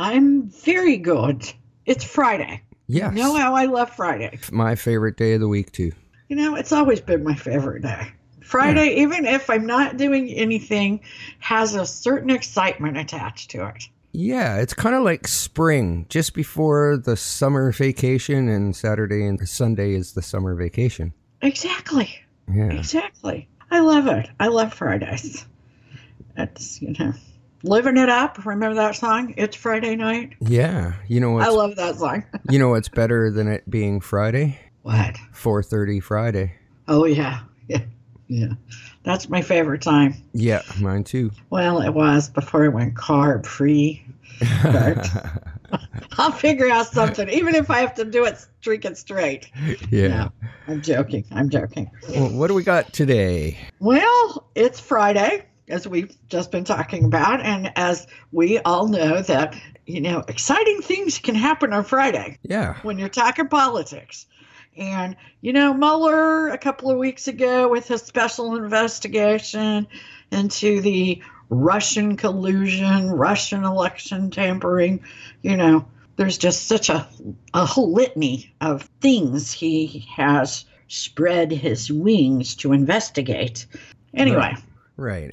I'm very good. It's Friday. Yes. You know how I love Friday. My favorite day of the week, too. You know, it's always been my favorite day. Friday, even if I'm not doing anything, has a certain excitement attached to it. Yeah, it's kind of like spring, just before the summer vacation, and Saturday and Sunday is the summer vacation. Exactly. Yeah. Exactly. I love it. I love Fridays. That's, you know, living it up. Remember that song? It's Friday night. Yeah. You know what I love that song. you know what's better than it being Friday? What? 4.30 Friday. Oh, yeah. Yeah. Yeah. That's my favorite time. Yeah, mine too. Well, it was before it went carb free. But I'll figure out something, even if I have to do it, drink it straight. yeah. No, I'm joking. I'm joking. Well, what do we got today? Well, it's Friday, as we've just been talking about, and as we all know that you know exciting things can happen on Friday Yeah. when you're talking politics. And, you know, Mueller a couple of weeks ago with his special investigation into the Russian collusion, Russian election tampering, you know, there's just such a, a whole litany of things he has spread his wings to investigate. Anyway, Right.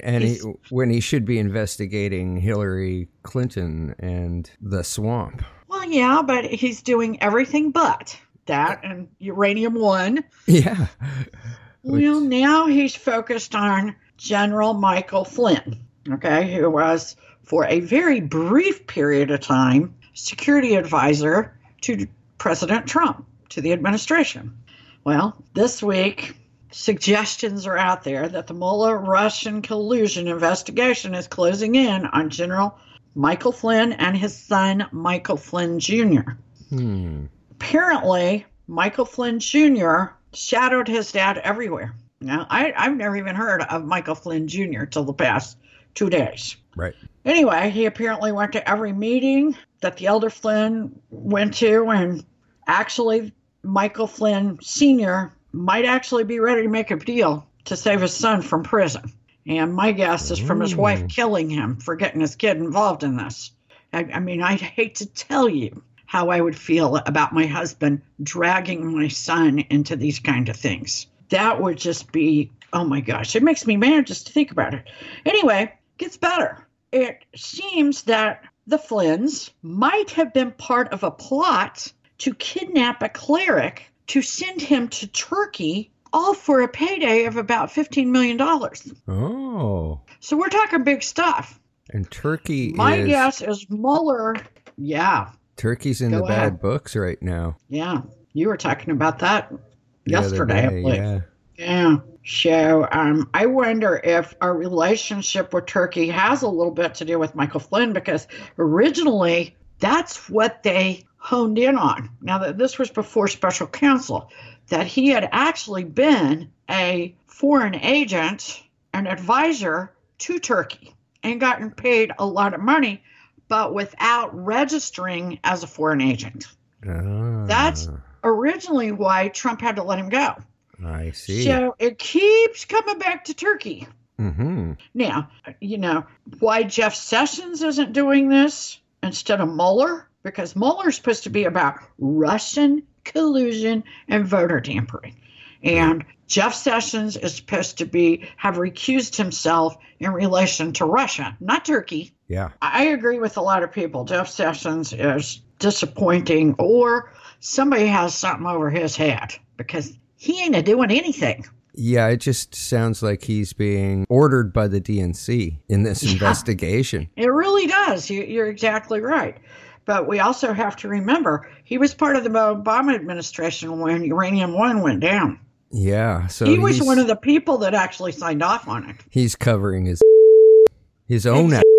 And he, when he should be investigating Hillary Clinton and the swamp. well, yeah, but he's doing everything but that uh, and Uranium One. Yeah. Well, now he's focused on General Michael Flynn, okay, who was, for a very brief period of time, security advisor to President Trump, to the administration. Well, this week, suggestions are out there that the Mueller Russian collusion investigation is closing in on General Michael Flynn and his son, Michael Flynn Jr Hmm. apparently Michael Flynn Jr. shadowed his dad everywhere. Now, I, I've never even heard of Michael Flynn Jr. till the past two days. Right. Anyway, he apparently went to every meeting that the elder Flynn went to, and actually, Michael Flynn Sr. might actually be ready to make a deal to save his son from prison. And my guess is from his wife mm. killing him for getting his kid involved in this. I, I mean, I'd hate to tell you how I would feel about my husband dragging my son into these kind of things. That would just be, oh my gosh, it makes me mad just to think about it. Anyway, gets better. It seems that the Flynns might have been part of a plot to kidnap a cleric to send him to Turkey, all for a payday of about $15 million. Oh. So we're talking big stuff. And Turkey My is guess is Mueller. Yeah, Turkey's in Go the bad books right now. yeah. You were talking about that yesterday, I day, believe. Yeah. Yeah. So um, I wonder if our relationship with Turkey has a little bit to do with Michael Flynn because originally that's what they honed in on. Now that this was before special counsel, that he had actually been a foreign agent, an advisor to Turkey, and gotten paid a lot of money, but without registering as a foreign agent. Ah, That's originally why Trump had to let him go. I see. So it keeps coming back to Turkey. mm-hmm. Now, you know, why Jeff Sessions isn't doing this instead of Mueller? Because Mueller's supposed to be about Russian collusion and voter tampering. And Jeff Sessions is supposed to be have recused himself in relation to Russia, not Turkey. Yeah. I agree with a lot of people. Jeff Sessions is disappointing, or somebody has something over his head because he ain't a doing anything. Yeah, it just sounds like he's being ordered by the DNC in this Yeah. investigation. It really does. You, you're exactly right. But we also have to remember he was part of the Obama administration when Uranium One went down. Yeah, so he was one of the people that actually signed off on it. he's covering his his own. Exactly.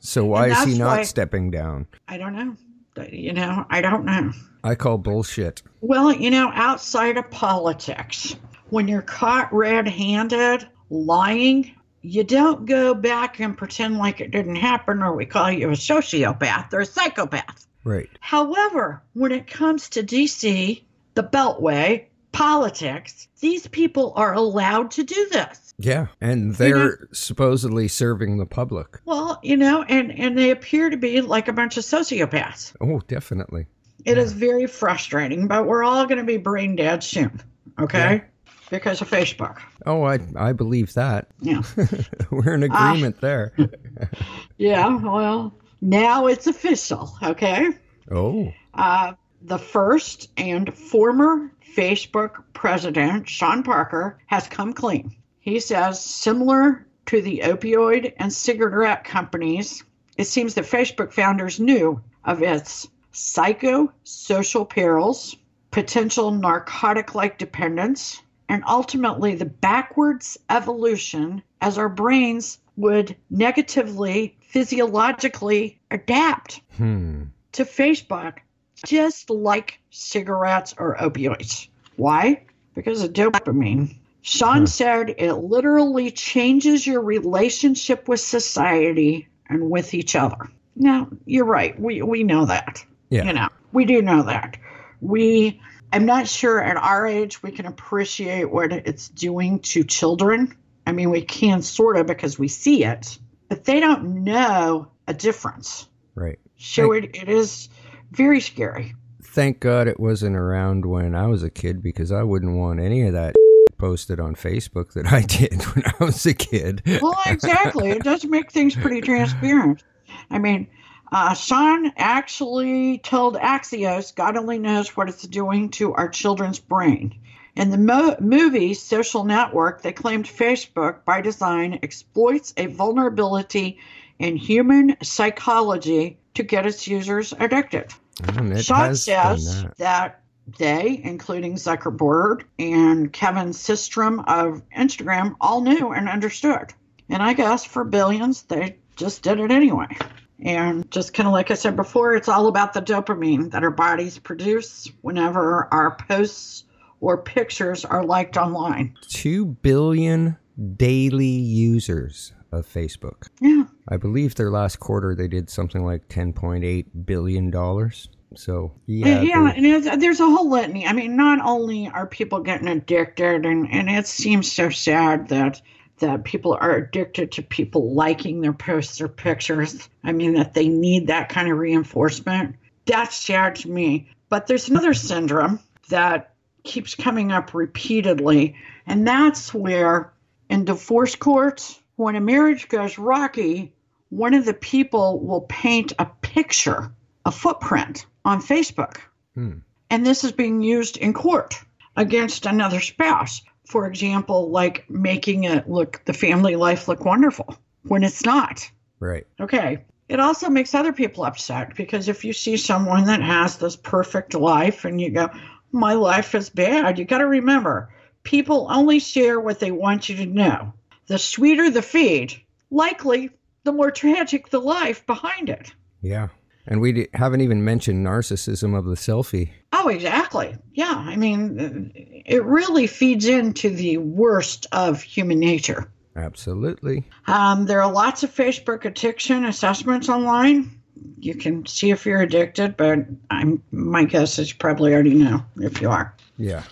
So why is he not why- stepping down? I don't know. Uh, you know, I don't know. I call bullshit. Well, you know, outside of politics, when you're caught red handed lying, you don't go back and pretend like it didn't happen, or we call you a sociopath or a psychopath. Right. However, when it comes to DC, the Beltway, politics, these people are allowed to do this. Yeah, and they're know- supposedly serving the public. Well, you know, and, and they appear to be like a bunch of sociopaths. Oh, definitely. It is very frustrating, but we're all going to be brain dead soon, okay? Because of Facebook. Oh, I I believe that. Yeah. We're in agreement there. Yeah, well, now it's official, okay? Oh, Uh, the first and former Facebook president, Sean Parker, has come clean. He says, similar to the opioid and cigarette companies, it seems that Facebook founders knew of its psychosocial perils, potential narcotic like dependence, and ultimately the backwards evolution as our brains would negatively, physiologically adapt hmm. to Facebook, just like cigarettes or opioids. Why? Because of dopamine. Sean Huh. said it literally changes your relationship with society and with each other. Now, you're right. We, we know that. Yeah. You know, we do know that. We, I'm not sure at our age we can appreciate what it's doing to children. I mean, we can sort of because we see it, but they don't know a difference. Right. So it, it is very scary. Thank God it wasn't around when I was a kid because I wouldn't want any of that posted on Facebook that I did when I was a kid. Well, exactly. it does make things pretty transparent. I mean, uh, Sean actually told Axios, God only knows what it's doing to our children's brain. In the mo- movie Social Network, they claimed Facebook, by design, exploits a vulnerability in human psychology to get its users addicted. Sean says that. that. they, including Zuckerberg and Kevin Systrom of Instagram, all knew and understood. And I guess for billions, they just did it anyway. And just kind of like I said before, it's all about the dopamine that our bodies produce whenever our posts or pictures are liked online. 2 billion daily users of Facebook. Yeah. I believe their last quarter they did something like 10.8 billion dollars. So, yeah. Yeah, and it's, there's a whole litany. I mean, not only are people getting addicted, and, and it seems so sad that that people are addicted to people liking their posts or pictures. I mean, that they need that kind of reinforcement. That's sad to me. But there's another syndrome that keeps coming up repeatedly, and that's where in divorce courts, when a marriage goes rocky, one of the people will paint a picture, a footprint on Facebook. Hmm. And this is being used in court against another spouse. For example, like making it look, the family life look wonderful when it's not. Right. Okay. It also makes other people upset because if you see someone that has this perfect life and you go, my life is bad, you got to remember people only share what they want you to know. The sweeter the feed, likely the more tragic the life behind it. Yeah. And we haven't even mentioned narcissism of the selfie. Oh, exactly. Yeah. I mean, it really feeds into the worst of human nature. Absolutely. Um, there are lots of Facebook addiction assessments online. You can see if you're addicted, but I'm my guess is you probably already know if you are. Yeah.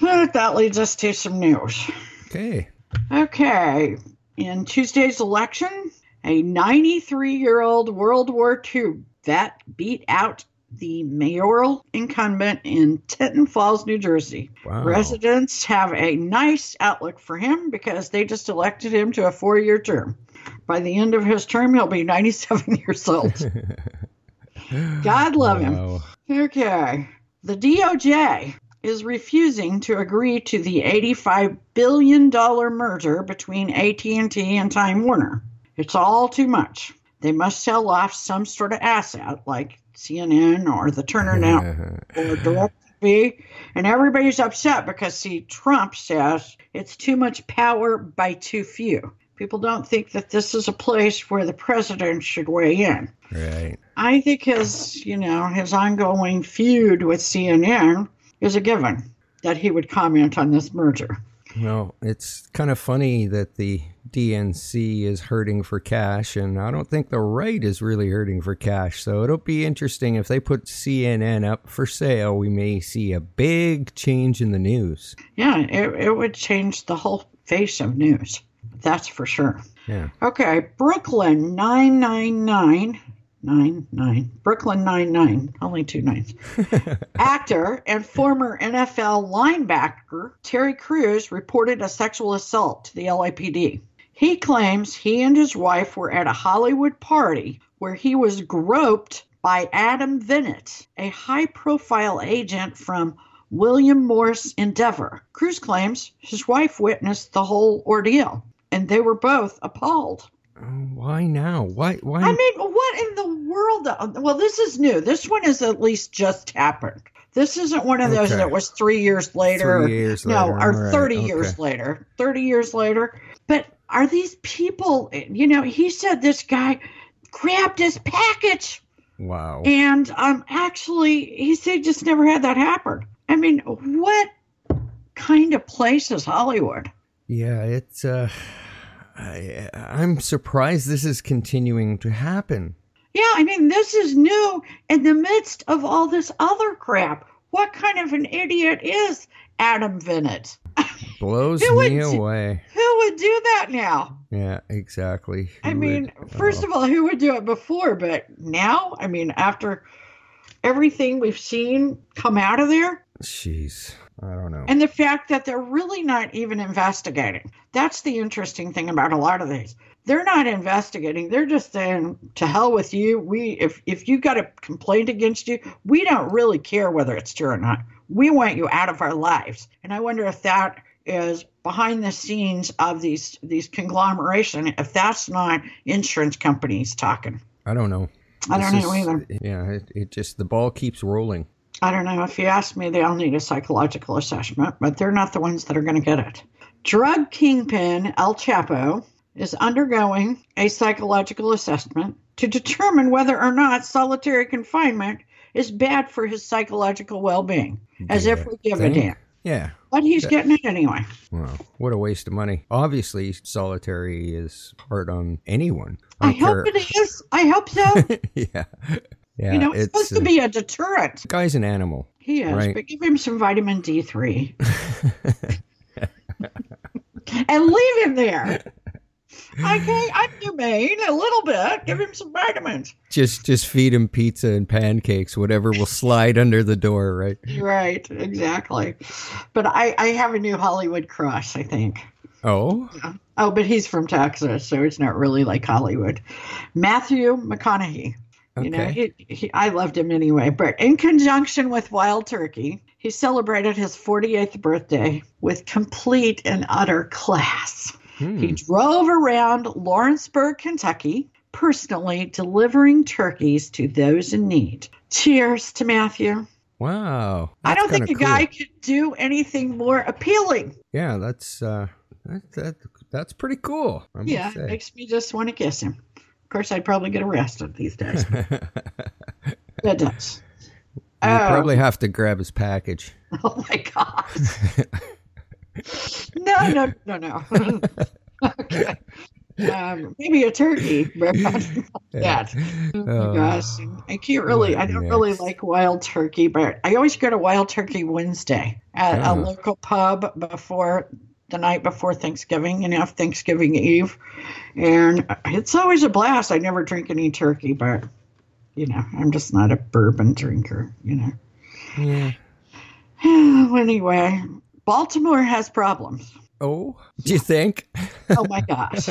But that leads us to some news. Okay. Okay. In Tuesday's election, a 93 year old World War II vet beat out the mayoral incumbent in Tinton Falls, New Jersey. Wow. Residents have a nice outlook for him because they just elected him to a four year term. By the end of his term, he'll be 97 years old. God love him. Okay. The DOJ is refusing to agree to the $85 billion merger between AT&T and Time Warner. It's all too much. They must sell off some sort of asset like CNN or the Turner Network or DirecTV, and everybody's upset because see Trump says it's too much power by too few. People don't think that this is a place where the president should weigh in. Right. I think his, you know, his ongoing feud with CNN is a given that he would comment on this merger. Well, it's kind of funny that the DNC is hurting for cash, and I don't think the right is really hurting for cash. So it'll be interesting if they put CNN up for sale. We may see a big change in the news. Yeah, it, it would change the whole face of news. That's for sure. Yeah. Okay, Brooklyn 999. Nine nine Brooklyn nine nine only two nines. Actor and former NFL linebacker Terry Crews reported a sexual assault to the LAPD. He claims he and his wife were at a Hollywood party where he was groped by Adam Venit, a high profile agent from William Morris Endeavor. Crews claims his wife witnessed the whole ordeal and they were both appalled. Oh, why now? Why? Why? I mean, what in the world? Well, this is new. This one has at least just happened. This isn't one of those Okay. that was three years later. Three years no, later, or all right, 30 okay. years later. 30 years later. But are these people, you know, he said this guy grabbed his package wow. and um actually he said just never had that happen. I mean, what kind of place is Hollywood? Yeah, it's. uh I, I'm surprised this is continuing to happen. Yeah, I mean, this is new in the midst of all this other crap. What kind of an idiot is Adam Venit? Blows Who me away. Who would do that now? Yeah, exactly. I mean, would- first oh. of all, who would do it before? But now, I mean, after everything we've seen come out of there, Jeez, I don't know. and the fact that they're really not even investigating. That's the interesting thing about a lot of these. They're not investigating. They're just saying, "To hell with you. We, if if you got a complaint against you, we don't really care whether it's true or not. We want you out of our lives." And I wonder if that is behind the scenes of these these conglomeration. If that's not insurance companies talking, I don't know. I don't This know is- either. Yeah, it, it just the ball keeps rolling. I don't know. If you ask me, they all need a psychological assessment, but they're not the ones that are going to get it. Drug kingpin El Chapo is undergoing a psychological assessment to determine whether or not solitary confinement is bad for his psychological well being, as if we give a damn. Yeah. But he's getting it anyway. Wow, what a waste of money. Obviously, solitary is hard on anyone. I don't hope care- it is. I hope so. yeah. Yeah. you know, it's, supposed to be a deterrent. Guy's an animal. He is, right. but give him some vitamin D3 and leave him there. Okay, I'm humane a little bit. Give him some vitamins. Just just feed him pizza and pancakes, whatever will slide under the door, right? Right, exactly. But I, I have a new Hollywood crush, I think. Oh, Oh, but he's from Texas, so it's not really like Hollywood. Matthew McConaughey. You know, he, he, I loved him anyway. But in conjunction with Wild Turkey, he celebrated his 48th birthday with complete and utter class. Hmm. He drove around Lawrenceburg, Kentucky, personally delivering turkeys to those in need. Cheers to Matthew. wow. I don't think a kinda guy cool. could do anything more appealing. Yeah, that's uh, that, that that's pretty cool. Yeah, makes me just want to kiss him. Course, I'd probably get arrested these days. It does. you Oh. probably have to grab his package. Oh my god. no, no, no, no. okay. Um, maybe a turkey, but that. Oh Oh, gosh. I can't really, I don't really like wild turkey, but I always go to Wild Turkey Wednesday at Yeah. a local pub before the night before Thanksgiving, you know, Thanksgiving Eve. And it's always a blast. I never drink any turkey, but, you know, I'm just not a bourbon drinker, you know. yeah. anyway, Baltimore has problems. Oh, do you think? Oh my gosh.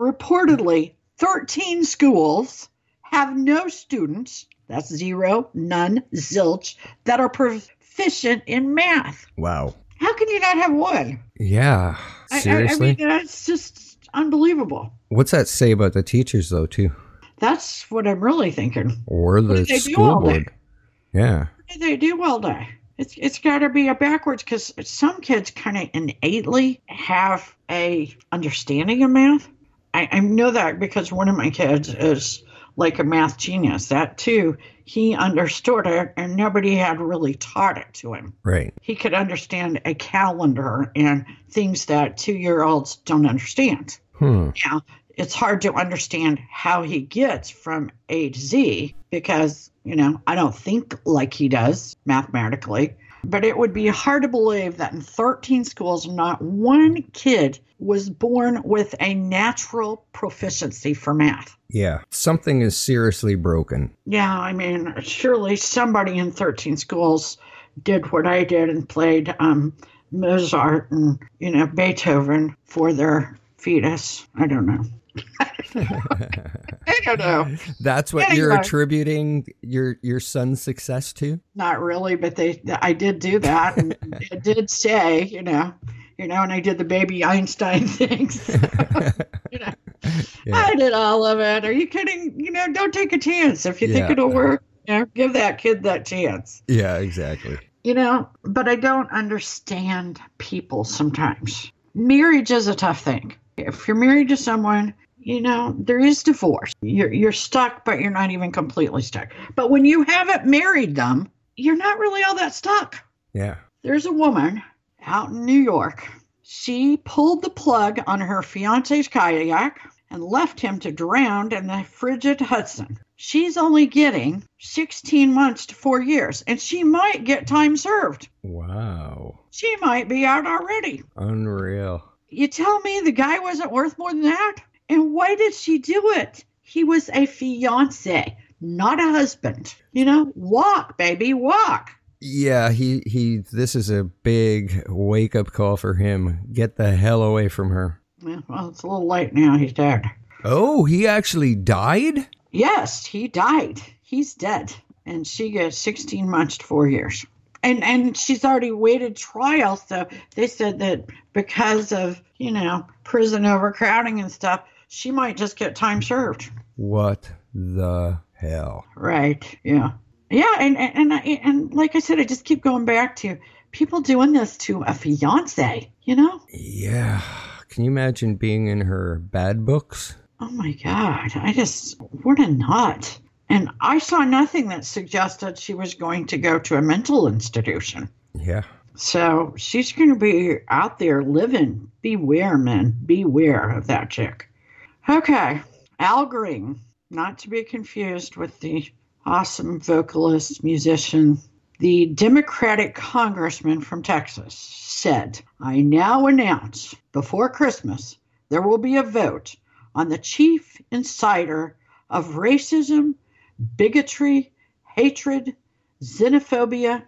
Reportedly, 13 schools have no students, that's zero, none, zilch, that are proficient in math. Wow. How can you not have one? Yeah. I- I- Seriously? I, mean, that's just unbelievable. What's that say about the teachers, though, too? That's what I'm really thinking. Or the do they do school board? Yeah. What do they do all day? It's it's got to be a backwards because some kids kind of innately have a understanding of math. I, I know that because one of my kids is like a math genius. That too, he understood it, and nobody had really taught it to him. Right. He could understand a calendar and things that two year olds don't understand. Hmm. Now, it's hard to understand how he gets from A to Z because, you know, I don't think like he does mathematically. But it would be hard to believe that in 13 schools, not one kid was born with a natural proficiency for math. Yeah. Something is seriously broken. Yeah, I mean, surely somebody in 13 schools did what I did and played um, Mozart and, you know, Beethoven for their fetus. I don't know. I don't know. That's what you're attributing your your son's success to? Not really, but they I did do that and it did say, you know, you know, and I did the baby Einstein things. you know, Yeah. I did all of it. Are you kidding? You know, don't take a chance. If you think it'll work, you know, give that kid that chance. Yeah, exactly. You know, but I don't understand people sometimes. Marriage is a tough thing. If you're married to someone, you know, there is divorce. You're you're stuck, but you're not even completely stuck. But when you haven't married them, you're not really all that stuck. Yeah. There's a woman out in New York. She pulled the plug on her fiance's kayak and left him to drown in the frigid Hudson. She's only getting 16 months to four years, and she might get time served. Wow. She might be out already. Unreal. You tell me the guy wasn't worth more than that? And why did she do it? He was a fiance, not a husband. You know, walk, baby, walk. Yeah, he he this is a big wake up call for him. Get the hell away from her. Yeah, Well, it's a little late now. He's dead. Oh, he actually died? Yes, he died. He's dead. And she gets 16 months to four years. And and she's already waited trial. So they said that because of, you know, prison overcrowding and stuff, she might just get time served. What the hell? Right. Yeah. Yeah. And and and, and like I said, I just keep going back to people doing this to a fiance, you know? Yeah. Can you imagine being in her bad books? Oh my God. I just, what a nut. And I saw nothing that suggested she was going to go to a mental institution. Yeah. So she's going to be out there living. Beware, men. Beware of that chick. Okay. Al Green, not to be confused with the awesome vocalist, musician, the Democratic congressman from Texas said, I now announce before Christmas there will be a vote on the chief inciter of racism, bigotry, hatred, xenophobia,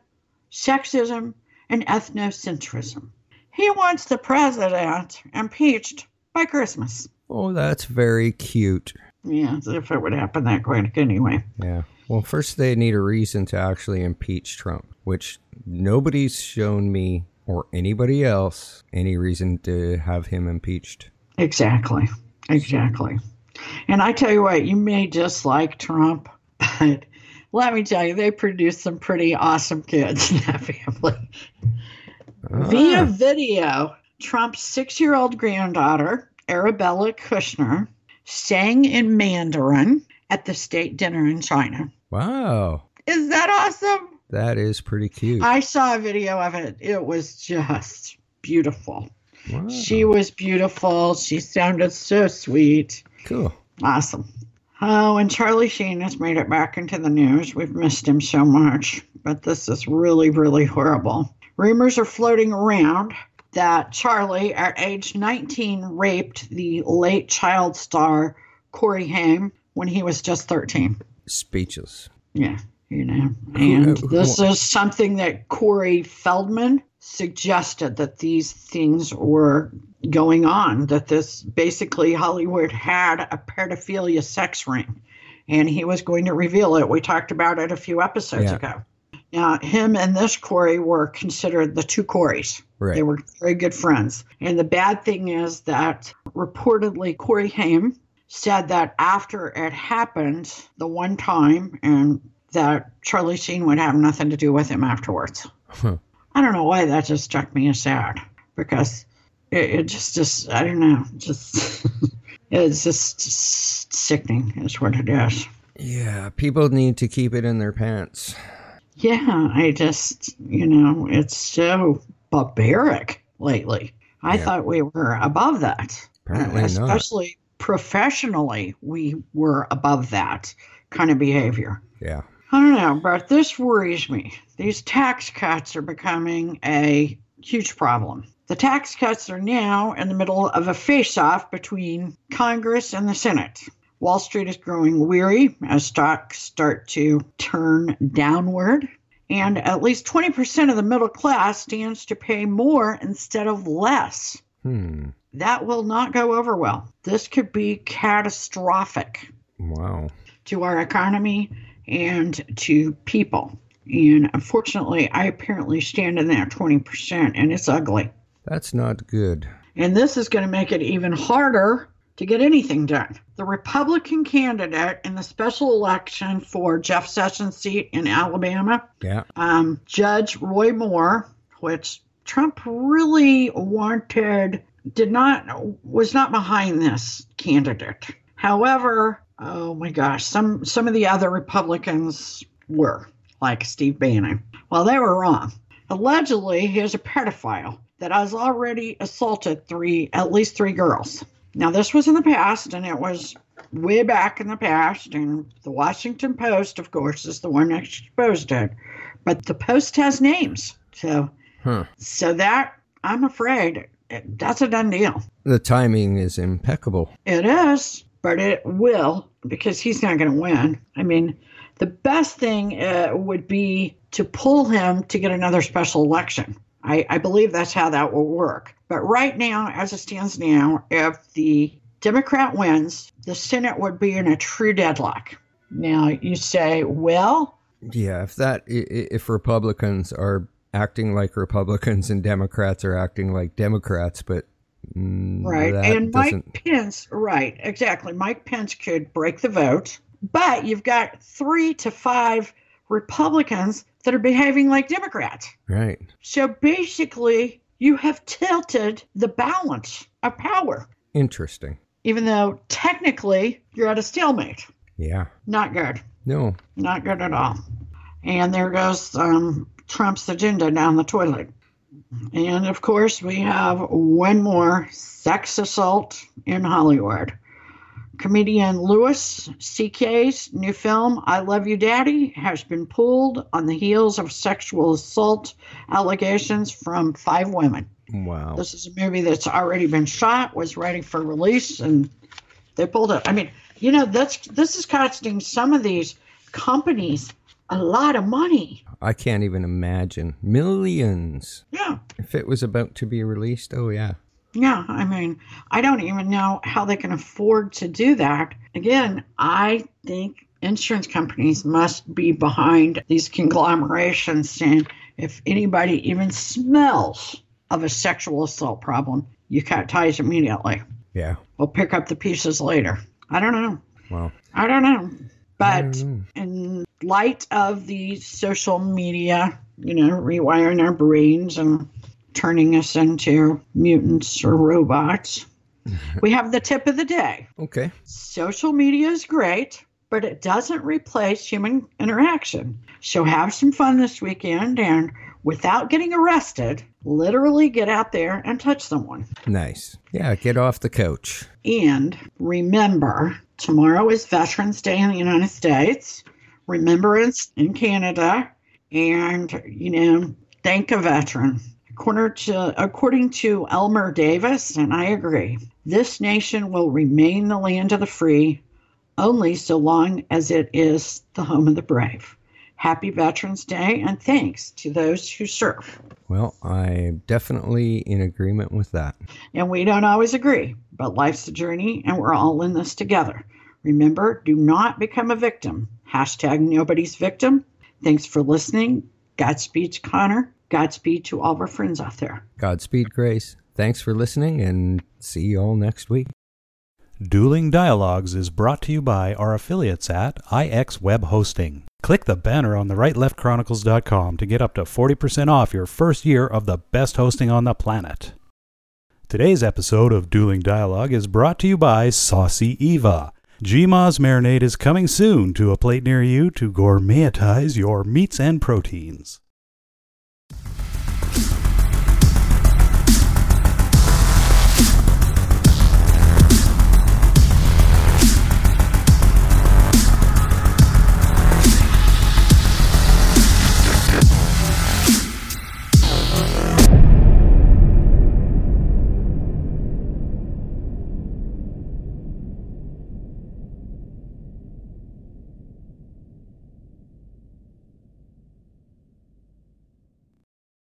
sexism, and ethnocentrism. He wants the president impeached by Christmas. Oh, that's very cute. Yeah, as if it would happen that quick anyway. Yeah. Well, first they need a reason to actually impeach Trump, which nobody's shown me or anybody else any reason to have him impeached. Exactly. Exactly. And I tell you what, you may dislike Trump, but let me tell you, they produced some pretty awesome kids in that family. Via Ah, video, Trump's six year old granddaughter, Arabella Kushner, sang in Mandarin at the state dinner in China. wow. Is that awesome? That is pretty cute. I saw a video of it. It was just beautiful. Wow. She was beautiful. She sounded so sweet. cool. Awesome. Oh, and Charlie Sheen has made it back into the news. We've missed him so much, but this is really, really horrible. Rumors are floating around that Charlie, at age 19, raped the late child star Corey Haim when he was just 13. Speechless. Yeah, you know. Uh, and Who- this is something that Corey Feldman suggested that these things were going on, that this basically Hollywood had a pedophilia sex ring and he was going to reveal it. We talked about it a few episodes Yeah. ago. Now, him and this Corey were considered the two Coreys. Right. They were very good friends. And the bad thing is that reportedly Corey Haim said that after it happened the one time and that Charlie Sheen would have nothing to do with him afterwards. Huh. I don't know why that just struck me as sad because it, it just, just, I don't know, just, it's just sickening is what it is. Yeah, people need to keep it in their pants. Yeah, I just, you know, it's so barbaric lately. I Yeah. thought we were above that. Apparently not. Especially professionally, we were above that kind of behavior. Yeah. I don't know, but this worries me. These tax cuts are becoming a huge problem. The tax cuts are now in the middle of a face off between Congress and the Senate. Wall Street is growing weary as stocks start to turn downward. And at least 20% of the middle class stands to pay more instead of less. Hmm. That will not go over well. This could be catastrophic Wow. to our economy and to people. And unfortunately, I apparently stand in that 20%, and it's ugly. That's not good. And this is going to make it even harder to get anything done. The Republican candidate in the special election for Jeff Sessions' seat in Alabama, Yeah. um, Judge Roy Moore, which Trump really wanted, did not, was not behind this candidate. However, oh my gosh, some some of the other Republicans were, like Steve Bannon. Well, they were wrong. Allegedly, he is a pedophile that has already assaulted three, at least three girls. Now, this was in the past, and it was way back in the past, and the Washington Post, of course, is the one that exposed it. But the Post has names, so Huh. so that I'm afraid it- that's a done deal. The timing is impeccable. It is, but it will because he's not going to win. I mean, the best thing uh, would be to pull him to get another special election. I, I believe that's how that will work. But right now, as it stands now, if the Democrat wins, the Senate would be in a true deadlock. Now, you say, well, Yeah, if that if Republicans are acting like Republicans and Democrats are acting like Democrats, but mm, Right. and Mike doesn't. Pence, right, exactly. Mike Pence could break the vote, but you've got three to five Republicans that are behaving like Democrats. Right. So basically, you have tilted the balance of power, Interesting. even though technically you're at a stalemate. Yeah. Not good. No. Not good at all. And there goes um, Trump's agenda down the toilet. And of course, we have one more sex assault in Hollywood. Comedian Louis C.K.'s new film, I Love You Daddy, has been pulled on the heels of sexual assault allegations from five women. Wow. This is a movie that's already been shot, was ready for release, and they pulled it. I mean, you know, that's this is costing some of these companies a lot of money. I can't even imagine millions. Yeah, If it was about to be released, oh yeah. Yeah. I mean, I don't even know how they can afford to do that. Again, I think insurance companies must be behind these conglomerations, and if anybody even smells of a sexual assault problem, you cut ties immediately. Yeah. We'll pick up the pieces later. I don't know. Wow. I don't know. But don't know. in light of the social media, you know, rewiring our brains and turning us into mutants or robots, we have the tip of the day. Okay. Social media is great, but it doesn't replace human interaction. So have some fun this weekend and without getting arrested, literally get out there and touch someone. Nice. Yeah, get off the couch. And remember, tomorrow is Veterans Day in the United States, Remembrance in Canada, and, you know, thank a veteran. According to, according to Elmer Davis, and I agree, this nation will remain the land of the free only so long as it is the home of the brave. Happy Veterans Day, and thanks to those who serve. Well, I'm definitely in agreement with that. And we don't always agree, but life's a journey and we're all in this together. Remember, do not become a victim. Hashtag nobody's victim. Thanks for listening. Godspeed, Connor. Godspeed to all of our friends out there. Godspeed, Grace. Thanks for listening and see you all next week. Dueling Dialogues is brought to you by our affiliates at IX Web Hosting. Click the banner on the rightleftchronicles.com to get up to 40% off your first year of the best hosting on the planet. Today's episode of Dueling Dialogue is brought to you by Saucy Eva. GMA's marinade is coming soon to a plate near you to gourmetize your meats and proteins.